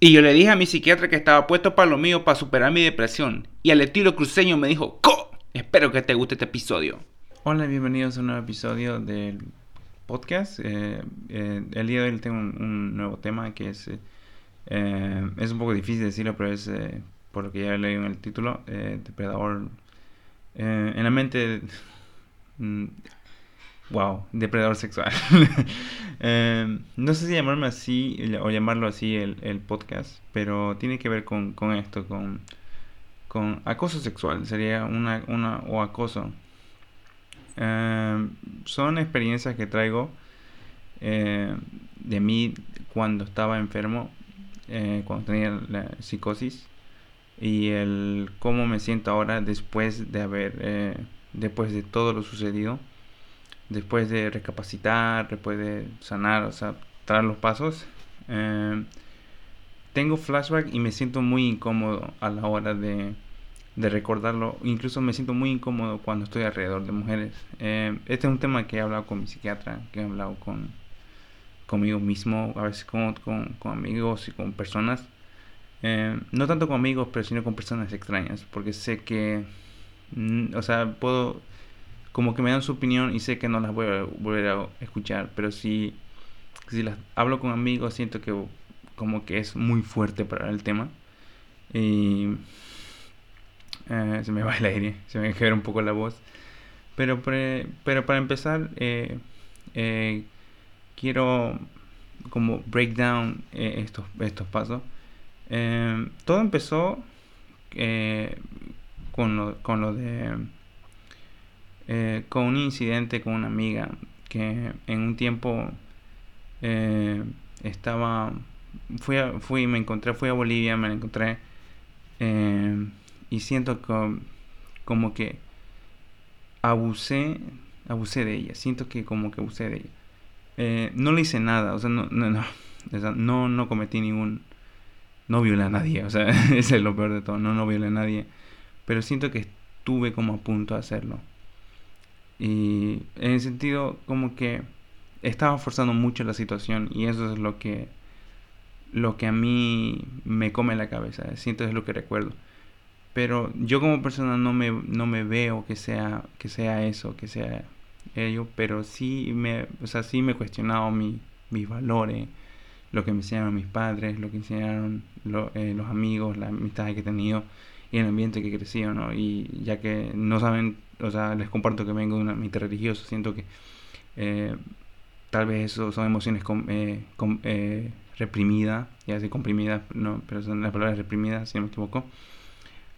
Y yo le dije a mi psiquiatra que estaba puesto para lo mío para superar mi depresión. Y al estilo cruceño me dijo, ¡Co! Espero que te guste este episodio. Hola, bienvenidos a un nuevo episodio del podcast. Eh, eh, el día de hoy tengo un, nuevo tema que es, eh, es un poco difícil decirlo, pero es por lo que ya leí en el título, depredador. en la mente mm, Wow, depredador sexual. Em, no sé si llamarme así o llamarlo así el, podcast, pero tiene que ver con, esto, con, con acoso sexual, sería una, una o acoso. Em, son experiencias que traigo eh, de mí cuando estaba enfermo, eh, cuando tenía la psicosis y el cómo me siento ahora después de haber, eh, después de todo lo sucedido después de recapacitar, después de sanar, o sea, traer los pasos, eh, tengo flashback y me siento muy incómodo a la hora de, de, recordarlo. Incluso me siento muy incómodo cuando estoy alrededor de mujeres. Eh, este es un tema que he hablado con mi psiquiatra, que he hablado con conmigo mismo, a veces con, con, amigos y con personas. Eh, no tanto con amigos, pero sino con personas extrañas, porque sé que, mm, o sea, puedo como que me dan su opinión y sé que no las voy a volver a escuchar, pero si, si las hablo con amigos siento que como que es muy fuerte para el tema. Y eh, se me va el aire, se me queda un poco la voz. Pero, pero para empezar, eh, eh, quiero como break down estos, estos pasos. todo empezó con, lo, con lo de eh, con un incidente con una amiga que en un tiempo eh, estaba fui fui me encontré fui a Bolivia me la encontré eh, y siento que, como que abusé abusé de ella siento que como que abusé de ella. No le hice nada o sea no no no no, no cometí ningún no violé a nadie o sea ese es lo peor de todo no no violé a nadie pero siento que estuve como a punto de hacerlo y en el sentido como que estaba forzando mucho la situación y eso es lo que lo que a mí me come la cabeza, siento es lo que recuerdo. Pero yo como persona no me, no me veo que sea, que sea eso, que sea ello, pero sí me, o sea, sí me he cuestionado mi, mis valores, lo que me enseñaron mis padres, lo que enseñaron eh, los amigos, la amistad que he tenido y el ambiente que he crecido, ¿no? Y ya que no saben o sea, les comparto que vengo de un ambiente religioso, siento que eh, tal vez eso son emociones eh, eh, reprimidas, ya sé comprimidas, no, pero son las palabras reprimidas, si no me equivoco.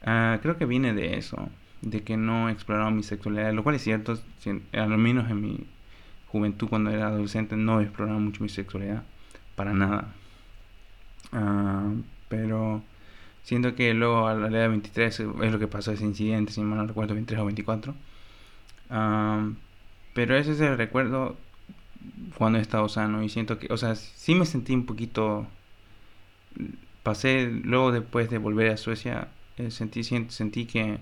Ah, creo que viene de eso, de que no he explorado mi sexualidad, lo cual es cierto, al menos en mi juventud cuando era adolescente no he explorado mucho mi sexualidad, para nada. Ah, pero Siento que luego a la edad de 23 es lo que pasó ese incidente, si mal no recuerdo, 23 o 24. pero ese es el recuerdo cuando he estado sano y siento que, o sea, sí me sentí un poquito, pasé luego después de volver a Suecia, eh, sentí, sentí que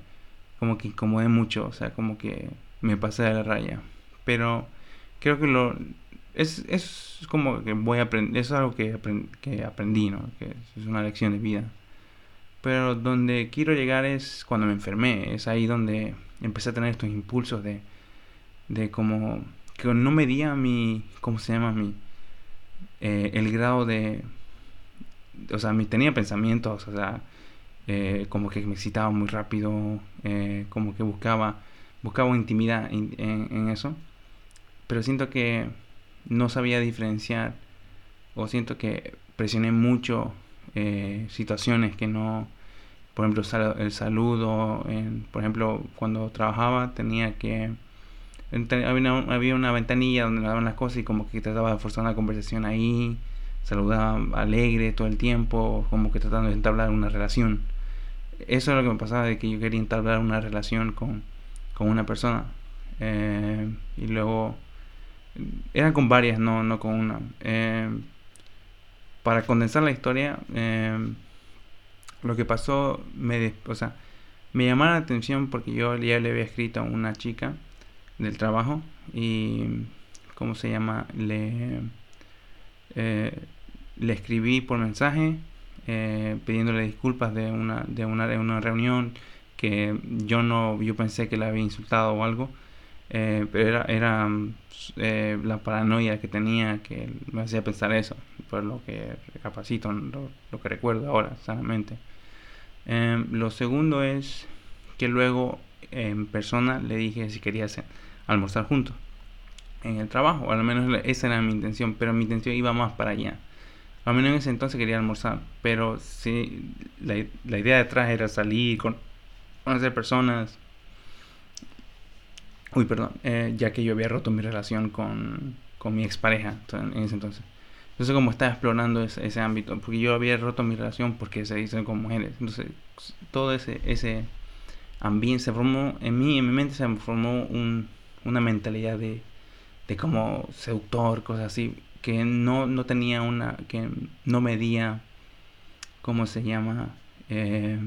como que incomodé mucho, o sea, como que me pasé de la raya. Pero creo que lo, es, es como que voy a aprender, es algo que, que aprendí, ¿no? Que es una lección de vida. Pero donde quiero llegar es cuando me enfermé, es ahí donde empecé a tener estos impulsos de, de como que no medía mi, ¿cómo se llama? Mi, eh, el grado de, o sea, tenía pensamientos, o sea, eh, como que me excitaba muy rápido, eh, como que buscaba, buscaba intimidad en, en, eso, pero siento que no sabía diferenciar, o siento que presioné mucho eh, situaciones que no, por ejemplo, el saludo, por ejemplo, cuando trabajaba tenía que, había una, había ventanilla donde daban las cosas y como que trataba de forzar una conversación ahí, saludaba alegre todo el tiempo, como que tratando de entablar una relación. Eso es lo que me pasaba, de que yo quería entablar una relación con, con una persona. Eh, y luego, eran con varias, no, no con una. Eh, para condensar la historia, em, lo que pasó me, o sea, me llamó la atención porque yo ya le había escrito a una chica del trabajo y, ¿cómo se llama? Le, eh, le escribí por mensaje eh, pidiéndole disculpas de una, de una, de una reunión que yo no, yo pensé que le había insultado o algo, eh, pero era, era eh, la paranoia que tenía que me hacía pensar eso, por lo que recapacito, lo, lo que recuerdo ahora, sanamente. Em, lo segundo es que luego en persona le dije si quería almorzar juntos en el trabajo, al menos esa era mi intención, pero mi intención iba más para allá. Al menos en ese entonces quería almorzar, pero sí, la, la idea detrás era salir, con, conocer personas. Uy, perdón, eh, ya que yo había roto mi relación con, con mi expareja en ese entonces. Entonces, como estaba explorando ese, ese, ámbito, porque yo había roto mi relación porque se hizo con mujeres. Entonces, todo ese, ese ambiente se formó, en mí, en mi mente se formó un, una mentalidad de, de como seductor, cosas así, que no, no tenía una, que no medía, ¿cómo se llama? Eh,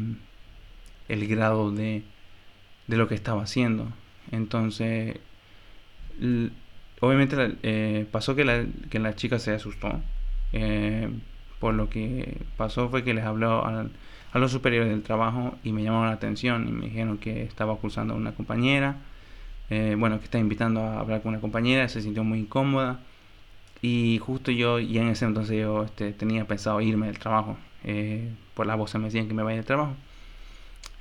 el grado de, de lo que estaba haciendo. Entonces, obviamente eh, pasó que la, que la chica se asustó. Eh, por lo que pasó fue que les habló a, los superiores del trabajo y me llamaron la atención y me dijeron que estaba acusando a una compañera. Eh, bueno, que estaba invitando a hablar con una compañera, se sintió muy incómoda. Y justo yo, y en ese entonces yo este, tenía pensado irme del trabajo. por la voz me decían que me vaya del trabajo.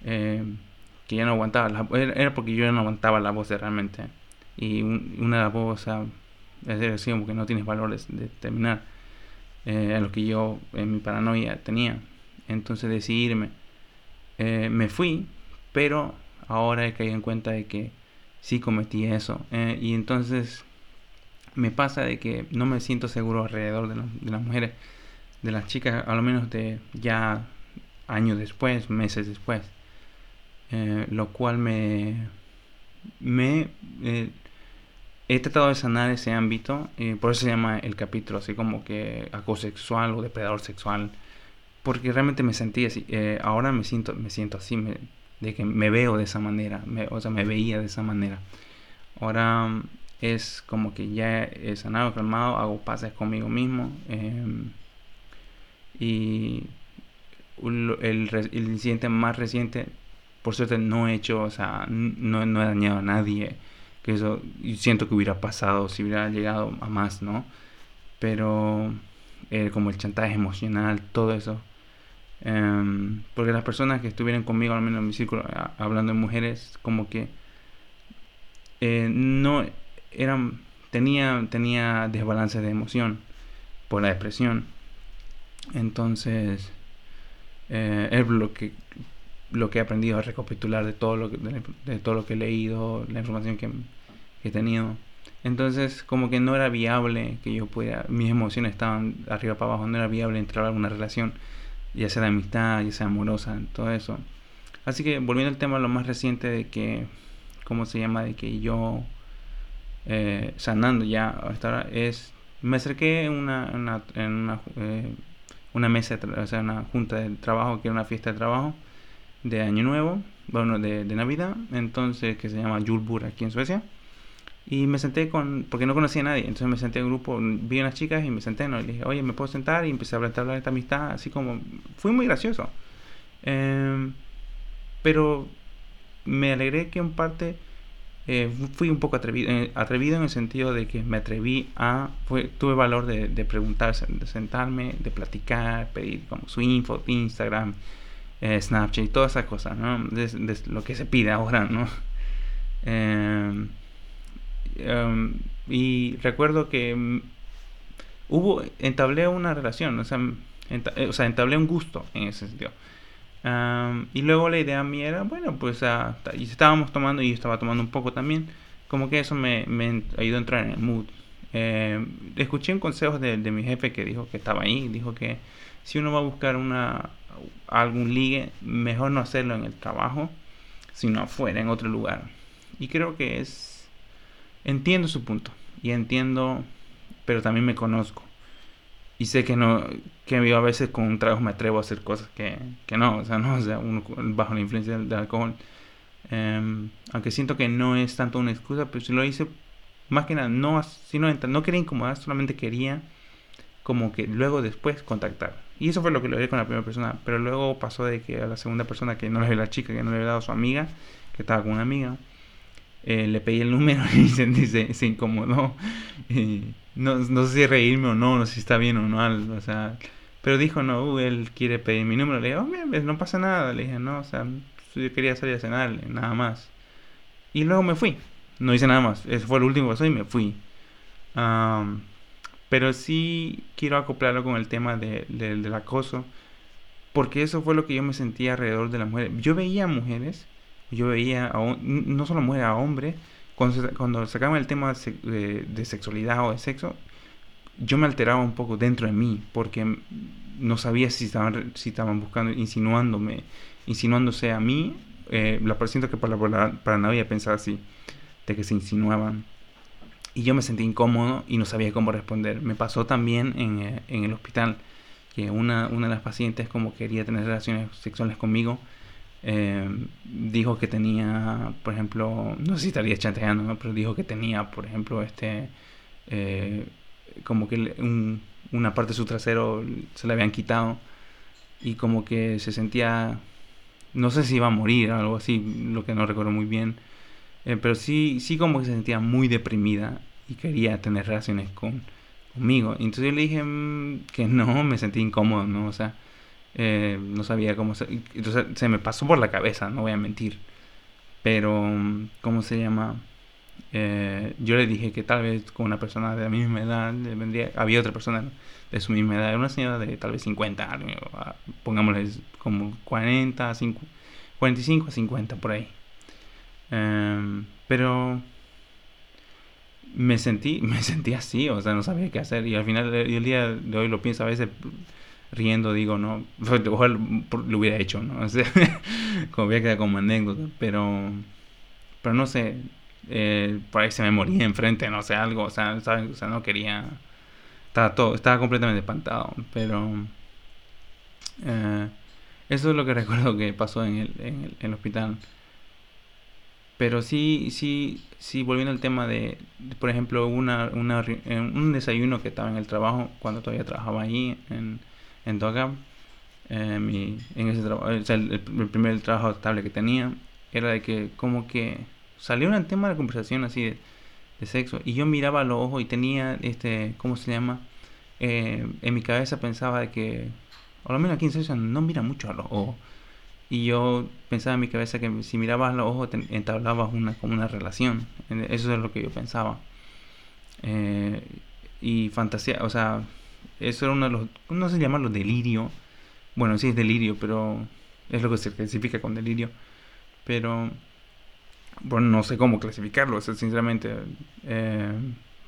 que ya no aguantaba. La, era porque yo ya no aguantaba la voz realmente y una voz, o es decir, como que no tienes valores de terminar, eh, a lo que yo en mi paranoia tenía. Entonces decidí irme. Eh, me fui, pero ahora he caído en cuenta de que sí cometí eso. Eh, y entonces me pasa de que no me siento seguro alrededor de, de las mujeres, de las chicas, a lo menos de ya años después, meses después. Lo cual me, me he tratado de sanar ese ámbito, eh, por eso se llama el capítulo, así como que acoso sexual o depredador sexual, porque realmente me sentí así, eh, ahora me siento, me siento así, de que me veo de esa manera, o sea, me veía de esa manera. Ahora es como que ya he sanado, calmado, hago pases conmigo mismo. Em, y el, incidente más reciente, por suerte no he hecho, o sea, no he dañado a nadie que eso siento que hubiera pasado si hubiera llegado a más, ¿no? Pero eh, como el chantaje emocional, todo eso. Em, porque las personas que estuvieran conmigo, al menos en mi círculo, hablando de mujeres, como que eh, no eran, tenía, tenía desbalance de emoción por la depresión. Entonces, eh, es lo que lo que he aprendido a recapitular de todo lo que, de, todo lo que he leído, la información que, he tenido. Entonces, como que no era viable que yo pudiera, mis emociones estaban arriba para abajo, no era viable entrar a una relación, ya sea de amistad, ya sea amorosa, todo eso. Así que volviendo al tema lo más reciente de que, ¿cómo se llama? De que yo, eh, sanando ya hasta ahora, es, me acerqué en una, una, una, eh, una mesa, o sea, una junta de trabajo, que era una fiesta de trabajo, de Año Nuevo, bueno, de, de Navidad, entonces que se llama Julbur aquí en Suecia. Y me senté con, porque no conocía a nadie, entonces me senté en grupo, vi unas chicas y me senté, ¿no? Y dije, oye, ¿me puedo sentar? Y empecé a hablar esta amistad, así como, fue muy gracioso. Em, pero me alegré que en parte eh, fui un poco atrevido, eh, atrevido en el sentido de que me atreví a, tuve valor de, de preguntar, de sentarme, de platicar, pedir como su info, Instagram, eh, Snapchat y todas esas cosas, ¿no? De, lo que se pide ahora, ¿no? Em, em, y recuerdo que mm, hubo, entablé una relación, o sea, eh, o sea, entablé un gusto en ese sentido. Em, y luego la idea mía era, bueno, pues uh, y estábamos tomando y yo estaba tomando un poco también, como que eso me, me ayudó a entrar en el mood. Escuché un consejo de, mi jefe que dijo que estaba ahí, dijo que si uno va a buscar una, algún ligue, mejor no hacerlo en el trabajo, sino afuera, en otro lugar. Y creo que es... Entiendo su punto. Y entiendo, pero también me conozco. Y sé que no, que yo a veces con un trago me atrevo a hacer cosas que, que no, o sea, no, o sea, uno bajo la influencia del, alcohol. Em, aunque siento que no es tanto una excusa, pero si lo hice, más que nada, no, no, quería incomodar, solamente quería como que luego después contactar Y eso fue lo que le con la primera persona. Pero luego pasó de que a la segunda persona, que no le la chica, que no le había dado a su amiga, que estaba con una amiga, eh, le pedí el número y se, se, incomodó. no, no, sé si reírme o no, no sé si está bien o no, o sea, pero dijo, no, uh, él quiere pedir mi número. Le dije, oh, bien, no pasa nada. Le dije, no, o sea, yo quería salir a cenar, nada más. Y luego me fui. No hice nada más. Eso fue el último que pasó y me fui. pero sí quiero acoplarlo con el tema de, del acoso. Porque eso fue lo que yo me sentía alrededor de las mujeres. Yo veía mujeres, yo veía a, no solo mujeres, a hombres. Cuando, cuando sacaban el tema de, sexualidad o de sexo, yo me alteraba un poco dentro de mí. Porque no sabía si estaban, si estaban buscando, insinuándome, insinuándose a mí. Eh, la siento que para, para, para nadie pensaba así que se insinuaban. Y yo me sentí incómodo y no sabía cómo responder. Me pasó también en, eh, en el hospital que una, una, de las pacientes como quería tener relaciones sexuales conmigo, eh, dijo que tenía, por ejemplo, no sé si estaría chantajeando, pero dijo que tenía, por ejemplo, este, eh, como que una parte de su trasero se le habían quitado y como que se sentía, no sé si iba a morir, algo así, lo que no recuerdo muy bien eh, pero sí, sí como que se sentía muy deprimida y quería tener relaciones con, conmigo. Entonces yo le dije mm, que no, me sentí incómodo, ¿no? O sea, eh, no sabía cómo se... Entonces se me pasó por la cabeza, no voy a mentir. Pero, ¿cómo se llama? Eh, yo le dije que tal vez con una persona de la misma edad, vendría, había otra persona de su misma edad, una señora de tal vez 50 años, pongámosle como 40, 5, 45 a 50 por ahí. Em, pero me sentí, me sentí así, o sea, no sabía qué hacer. Y al final del día de hoy lo pienso a veces riendo, digo, no, ojalá lo hubiera hecho, ¿no? O sea, como voy a quedar como anécdota, pero, pero no sé, eh, por ahí se me moría enfrente, no sé, algo, o sea, ¿sabes? O sea, no quería, estaba todo, estaba completamente espantado, pero eh, eso es lo que recuerdo que pasó en el, en el, en el hospital. Pero sí, sí, sí, volviendo al tema de, por ejemplo, una, una, un desayuno que estaba en el trabajo, cuando todavía trabajaba ahí en, en Doga, eh, en ese trabajo, el, primer trabajo estable que tenía, era de que como que salió un tema de conversación así de, sexo, y yo miraba a los ojos y tenía, este, ¿cómo se llama? Eh, en mi cabeza pensaba de que, o lo menos aquí en Suecia no mira mucho a los ojos. Y yo pensaba en mi cabeza que si mirabas los ojos entablabas una, como una relación. Eso es lo que yo pensaba. Eh, y fantasía, o sea, eso era uno de los, no sé llamarlo delirio. Bueno, sí es delirio, pero es lo que se clasifica con delirio. Pero, bueno, no sé cómo clasificarlo, sinceramente. Eh,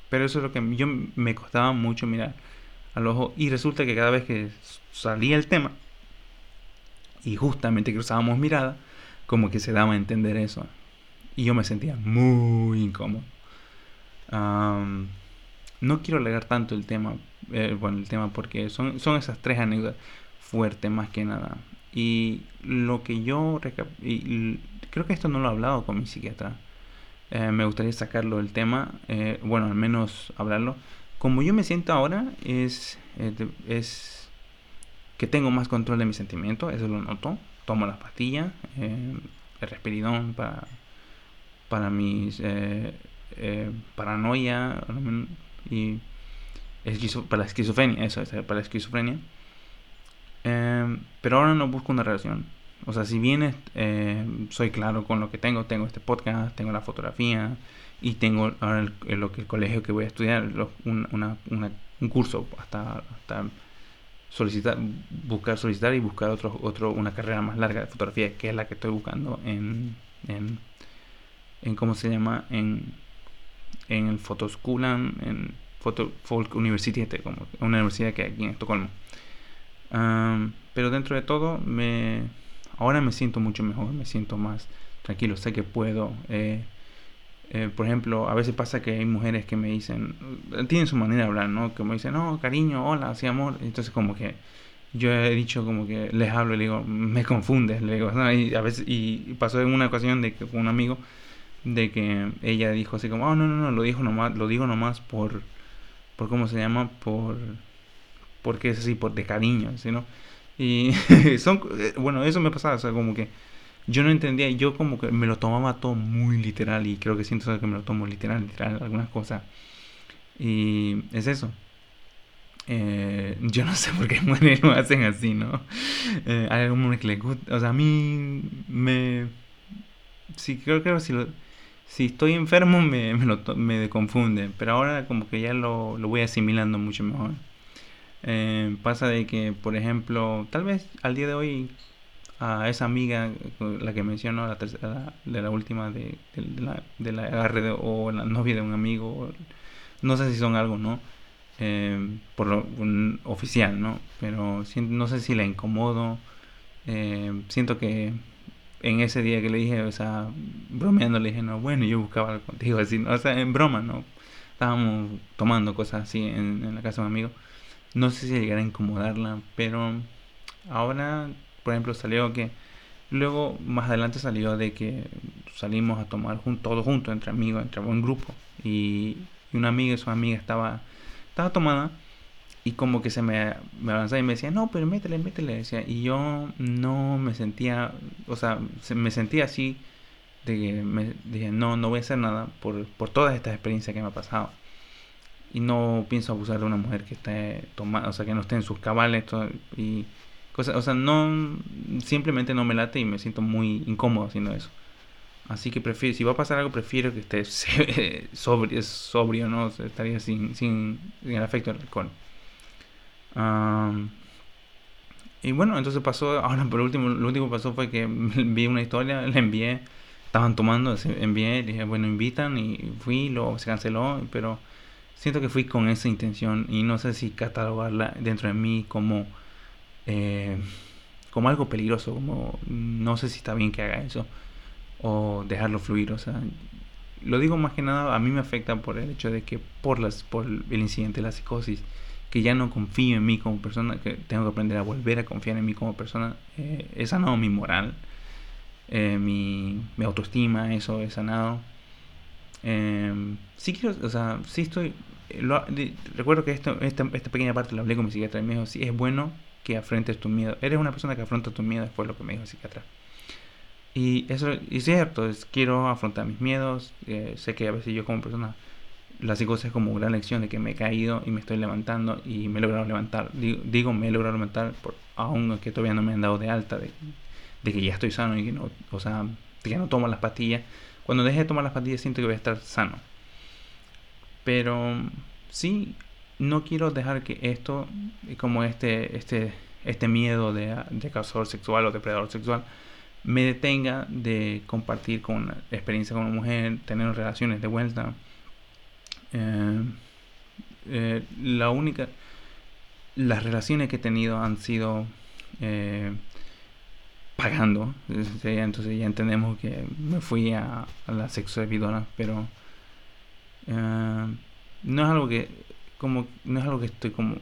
pero eso es lo que yo me costaba mucho mirar al ojo. Y resulta que cada vez que salía el tema, y justamente cruzábamos mirada, como que se daba a entender eso. Y yo me sentía muy incómodo. no quiero alegar tanto el tema, eh, bueno, el tema porque son, son esas tres anécdotas fuertes más que nada. Y lo que yo creo que esto no lo he hablado con mi psiquiatra. Eh, me gustaría sacarlo del tema, eh, bueno, al menos hablarlo. Como yo me siento ahora es, es que tengo más control de mis sentimientos, eso lo noto. Tomo las pastillas, eh, el respiridón para, para mis eh, eh, paranoia y para la esquizofrenia, eso, para la esquizofrenia. pero ahora no busco una relación. O sea, si bien soy claro con lo que tengo, tengo este podcast, tengo la fotografía y tengo ahora el, lo el colegio que voy a estudiar, un curso hasta, hasta solicitar, buscar, solicitar y buscar otro, otro, una carrera más larga de fotografía, que es la que estoy buscando en, en, en ¿cómo se llama? En, en el Fotoskolan, en Foto, Folk University, como una universidad que hay aquí en Estocolmo. pero dentro de todo, me, ahora me siento mucho mejor, me siento más tranquilo, sé que puedo. Eh, eh, por ejemplo, a veces pasa que hay mujeres que me dicen, tienen su manera de hablar, ¿no? Que me dicen, no, cariño, hola, así amor. Entonces como que yo he dicho como que les hablo y le digo, me confundes, le digo, y a veces, y pasó en una ocasión de que con un amigo, de que ella dijo así como, oh, no, no, no, lo dijo nomás, lo digo nomás por, por, ¿cómo se llama? Por, porque es así, por de cariño, ¿no? Y son, eh, bueno, eso me pasaba, o sea, como que yo no entendía, yo como que me lo tomaba todo muy literal y creo que siento que me lo tomo literal, literal, algunas cosas. Y es eso. Eh, yo no sé por qué mujeres lo hacen así, ¿no? Eh, hay que les gusta, o sea, a mí me... Sí, creo que si, si estoy enfermo me, me, lo, me confunde, pero ahora como que ya lo, lo voy asimilando mucho mejor. Eh, pasa de que, por ejemplo, tal vez al día de hoy a esa amiga, la que menciono, la tercera, de la última, de, de la agarre o la novia de un amigo, no sé si son algo, ¿no? Eh, por un oficial, ¿no? Pero no sé si la incomodo. Eh, siento que en ese día que le dije, o sea, bromeando le dije, no, bueno, yo buscaba algo contigo, o sea, en broma, ¿no? Estábamos tomando cosas así en, la casa de un amigo. No sé si llegar a incomodarla, pero ahora, por ejemplo, salió que luego más adelante salió de que salimos a tomar todos juntos, entre amigos, entre un grupo. Y, una amiga y su amiga estaba, estaba tomada y como que se me, me avanzaba y me decía, no, pero métele, métele. Decía, y yo no me sentía, o sea, me sentía así de que me dije, no, no voy a hacer nada por, por todas estas experiencias que me ha pasado y no pienso abusar de una mujer que esté tomada, o sea, que no esté en sus cabales y cosas, o sea, no simplemente no me late y me siento muy incómodo haciendo eso. Así que prefiero, si va a pasar algo, prefiero que esté sobrio, sobrio ¿no? estaría sin, sin, el efecto del alcohol. y bueno, entonces pasó, ahora por último, lo último que pasó fue que vi una historia, le envié, estaban tomando, envié, dije, bueno, invitan y fui, luego se canceló, pero siento que fui con esa intención y no sé si catalogarla dentro de mí como, eh, como algo peligroso, como no sé si está bien que haga eso o dejarlo fluir, o sea, lo digo más que nada, a mí me afecta por el hecho de que por, las, por el incidente, la psicosis, que ya no confío en mí como persona, que tengo que aprender a volver a confiar en mí como persona, eh, he sanado mi moral, eh, mi, mi autoestima, eso he sanado. Eh, sí quiero, o sea, sí estoy recuerdo que esto, esta, esta, pequeña parte la hablé con mi psiquiatra y me dijo, sí, es bueno que afrontes tu miedo. Eres una persona que afronta tu miedo, fue lo que me dijo el psiquiatra. Y eso es cierto, es, quiero afrontar mis miedos. Eh, sé que a veces yo como persona, la psicosis es como una gran lección de que me he caído y me estoy levantando y me he logrado levantar. Digo, me he logrado levantar, por, aún que todavía no me han dado de alta, de, que ya estoy sano y que no, o sea, que no tomo las pastillas. Cuando deje de tomar las pastillas siento que voy a estar sano pero sí, no quiero dejar que esto, como este, este, este miedo de, de cazador sexual o depredador sexual, me detenga de compartir con experiencia con una mujer, tener relaciones de vuelta. Eh, eh, la única, las relaciones que he tenido han sido eh, pagando, entonces ya entendemos que me fui a, a la sexo servidora, pero Ah, no es algo que no es algo que estoy como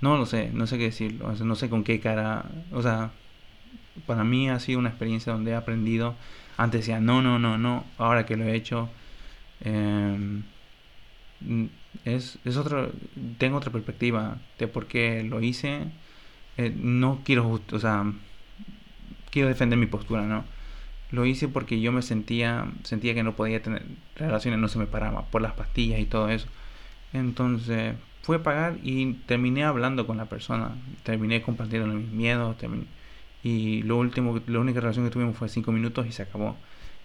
no lo sé no sé qué decirlo no sé con qué cara o sea para mí ha sido una experiencia donde he aprendido. Antes decía no no no no ahora que lo he hecho em, es, es otro tengo otra perspectiva de por qué lo hice. Eh, no quiero o sea quiero defender mi postura no lo hice porque yo me sentía, sentía que no podía tener relaciones, no se me paraba por las pastillas y todo eso. Entonces fui a pagar y terminé hablando con la persona, terminé compartiendo mis miedos, y lo último, la única relación que tuvimos fue cinco minutos y se acabó.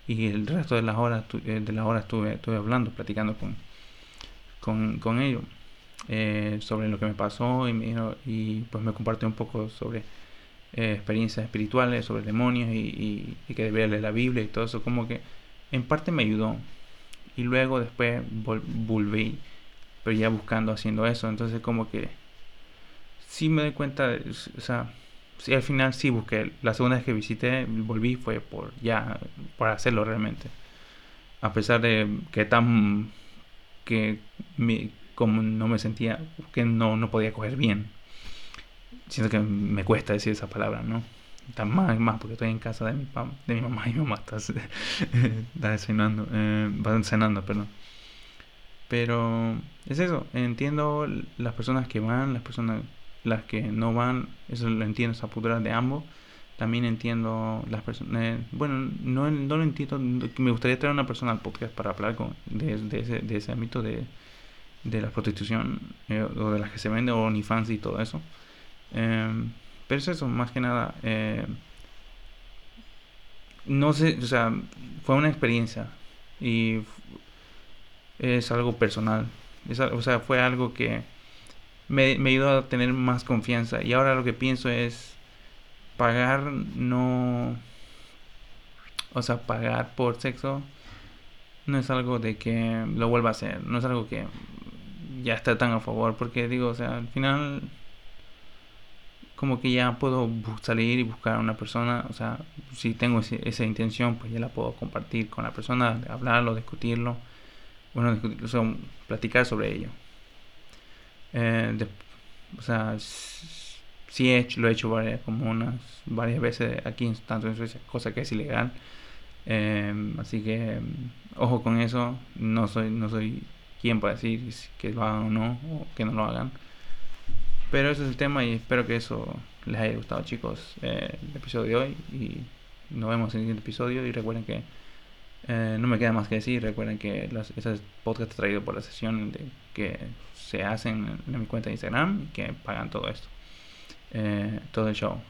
Y el resto de las horas, eh, de las horas estuve, estuve hablando, platicando con, con, con ellos eh, sobre lo que me pasó y, me, y pues me compartió un poco sobre eh, experiencias espirituales sobre demonios y, y, que debía leer la Biblia y todo eso, como que en parte me ayudó. Y luego después volví, pero ya buscando, haciendo eso. Entonces como que sí me doy cuenta, o sea, sí, al final sí busqué. La segunda vez que visité, volví fue por ya, para hacerlo realmente. A pesar de que tan, que como no me sentía, que no, no podía coger bien siento que me cuesta decir esa palabra, ¿no? más, más porque estoy en casa de mi, de mi mamá y mi mamá está, está cenando, eh, cenando, perdón. Pero es eso, entiendo las personas que van, las personas las que no van, eso lo entiendo, esa postura de ambos. También entiendo las personas, eh, bueno, no, no lo entiendo, me gustaría traer una persona al podcast para hablar con, de, de, ese, de ese ámbito de, de la prostitución eh, o de las que se vende o OnlyFans y todo eso. Em, pero es eso, más que nada. Eh, no sé, o sea, fue una experiencia y es algo personal. o sea, fue algo que me, me ayudó a tener más confianza. Y ahora lo que pienso es pagar no... O sea, pagar por sexo no es algo de que lo vuelva a hacer. No es algo que ya está tan a favor. Porque digo, o sea, al final como que ya puedo salir y buscar a una persona, o sea, si tengo esa intención, pues ya la puedo compartir con la persona, hablarlo, discutirlo, bueno, discutir, o sea, platicar sobre ello. Eh, o sea, sí he hecho, lo he hecho varias, como unas varias veces aquí, tanto en Suecia, cosa que es ilegal. Em, así que ojo con eso, no soy, no soy quien para decir que lo hagan o no, o que no lo hagan. Pero ese es el tema y espero que eso les haya gustado chicos eh, el episodio de hoy y nos vemos en el siguiente episodio y recuerden que eh, no me queda más que decir, recuerden que las, ese podcast traído por la sesión de, que se hacen en, mi cuenta de Instagram que pagan todo esto, eh, todo el show.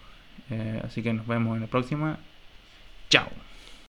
así que nos vemos en la próxima. Chao.